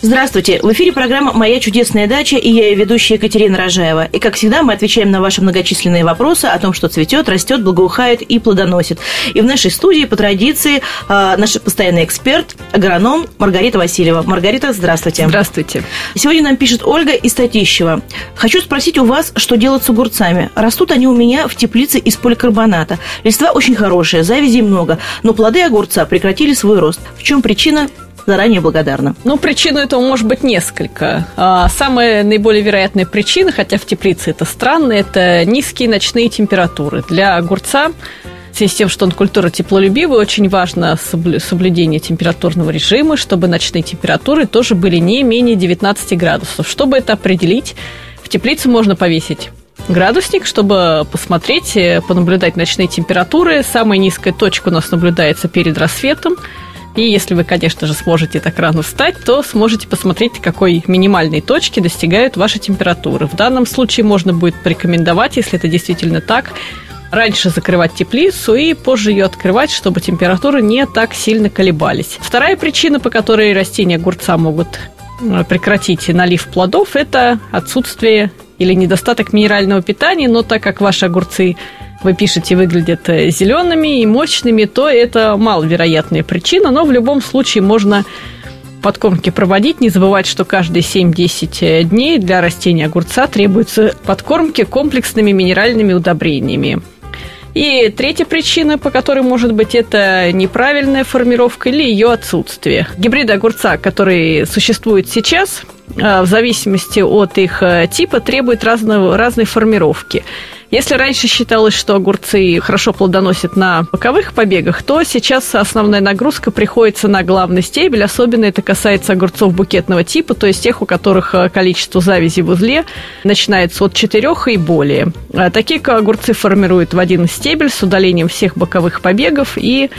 Здравствуйте! В эфире программа «Моя чудесная дача» и я ее ведущая Екатерина Рожаева. И, как всегда, мы отвечаем на ваши многочисленные вопросы о том, что цветет, растет, благоухает и плодоносит. И в нашей студии, по традиции, а, наш постоянный эксперт, агроном Маргарита Васильева. Маргарита, здравствуйте. Здравствуйте. Сегодня нам пишет Ольга из Татищева. Хочу спросить у вас, что делать с огурцами. Растут они у меня в теплице из поликарбоната. Листва очень хорошая, завязей много, но плоды огурца прекратили свой рост. В чем причина? Заранее благодарна. Ну, причин этого может быть несколько. А, самая наиболее вероятная причина, хотя в теплице это странно, это низкие ночные температуры. Для огурца в связи с тем, что он культура теплолюбивая, очень важно соблюдение температурного режима, чтобы ночные температуры тоже были не менее 19 градусов. Чтобы это определить, в теплице можно повесить градусник, чтобы посмотреть, э, понаблюдать ночные температуры. Самая низкая точка у нас наблюдается перед рассветом – и если вы, конечно же, сможете так рано встать, то сможете посмотреть, какой минимальной точки достигают ваши температуры. В данном случае можно будет порекомендовать, если это действительно так, раньше закрывать теплицу и позже ее открывать, чтобы температуры не так сильно колебались. Вторая причина, по которой растения огурца могут э, прекратить налив плодов, это отсутствие или недостаток минерального питания, но так как ваши огурцы вы пишете, выглядят э, зелеными и мощными, то это маловероятная причина, но в любом случае можно подкормки проводить. Не забывать, что каждые 7-10 э, дней для растения огурца требуются подкормки комплексными минеральными удобрениями. И третья причина, по которой может быть это неправильная формировка или ее отсутствие. Гибриды огурца, которые существуют сейчас, э, в зависимости от их типа, требуют разного, разной формировки. Если раньше считалось, что огурцы хорошо плодоносят на боковых побегах, то сейчас основная нагрузка приходится на главный стебель. Особенно это касается огурцов букетного типа, то есть тех, у которых э, количество завязей в узле начинается от 4 и более. А такие огурцы формируют в один стебель с удалением всех боковых побегов и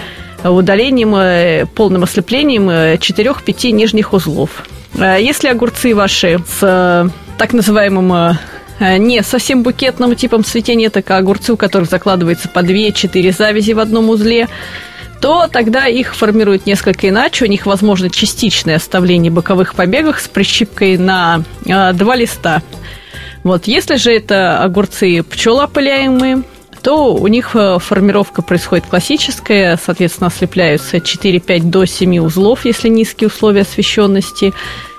удалением, э, полным ослеплением 4-5 э, нижних узлов. Если огурцы ваши с так называемым Э, не совсем букетным типом цветения, так огурцы, у которых закладывается по 2-4 завязи в одном узле, то тогда их формируют несколько иначе. У них возможно частичное оставление боковых побегов с прищипкой на э, два листа. Вот, если же это огурцы пчелоопыляемые, то у них э, формировка происходит классическая, соответственно, ослепляются 4-5 до 7 узлов, если низкие условия освещенности.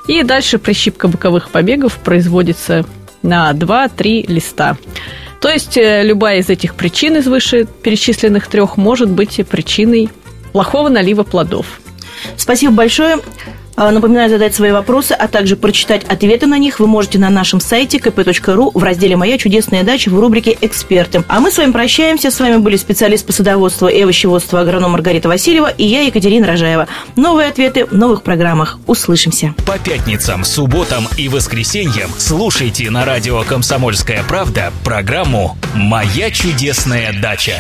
И дальше прищипка боковых побегов производится на 2-3 листа. То есть э, любая из этих причин из вышеперечисленных трех может быть причиной плохого налива плодов. Спасибо большое. А, напоминаю задать свои вопросы, а также прочитать ответы на них вы можете на нашем сайте kp.ru в разделе «Моя чудесная дача» в рубрике «Эксперты». А мы с вами прощаемся. С вами были специалист по садоводству и овощеводству агроном Маргарита Васильева и я, Екатерина Рожаева. Новые ответы в новых программах. Услышимся. По пятницам, субботам и воскресеньям слушайте на радио «Комсомольская правда» программу «Моя чудесная дача».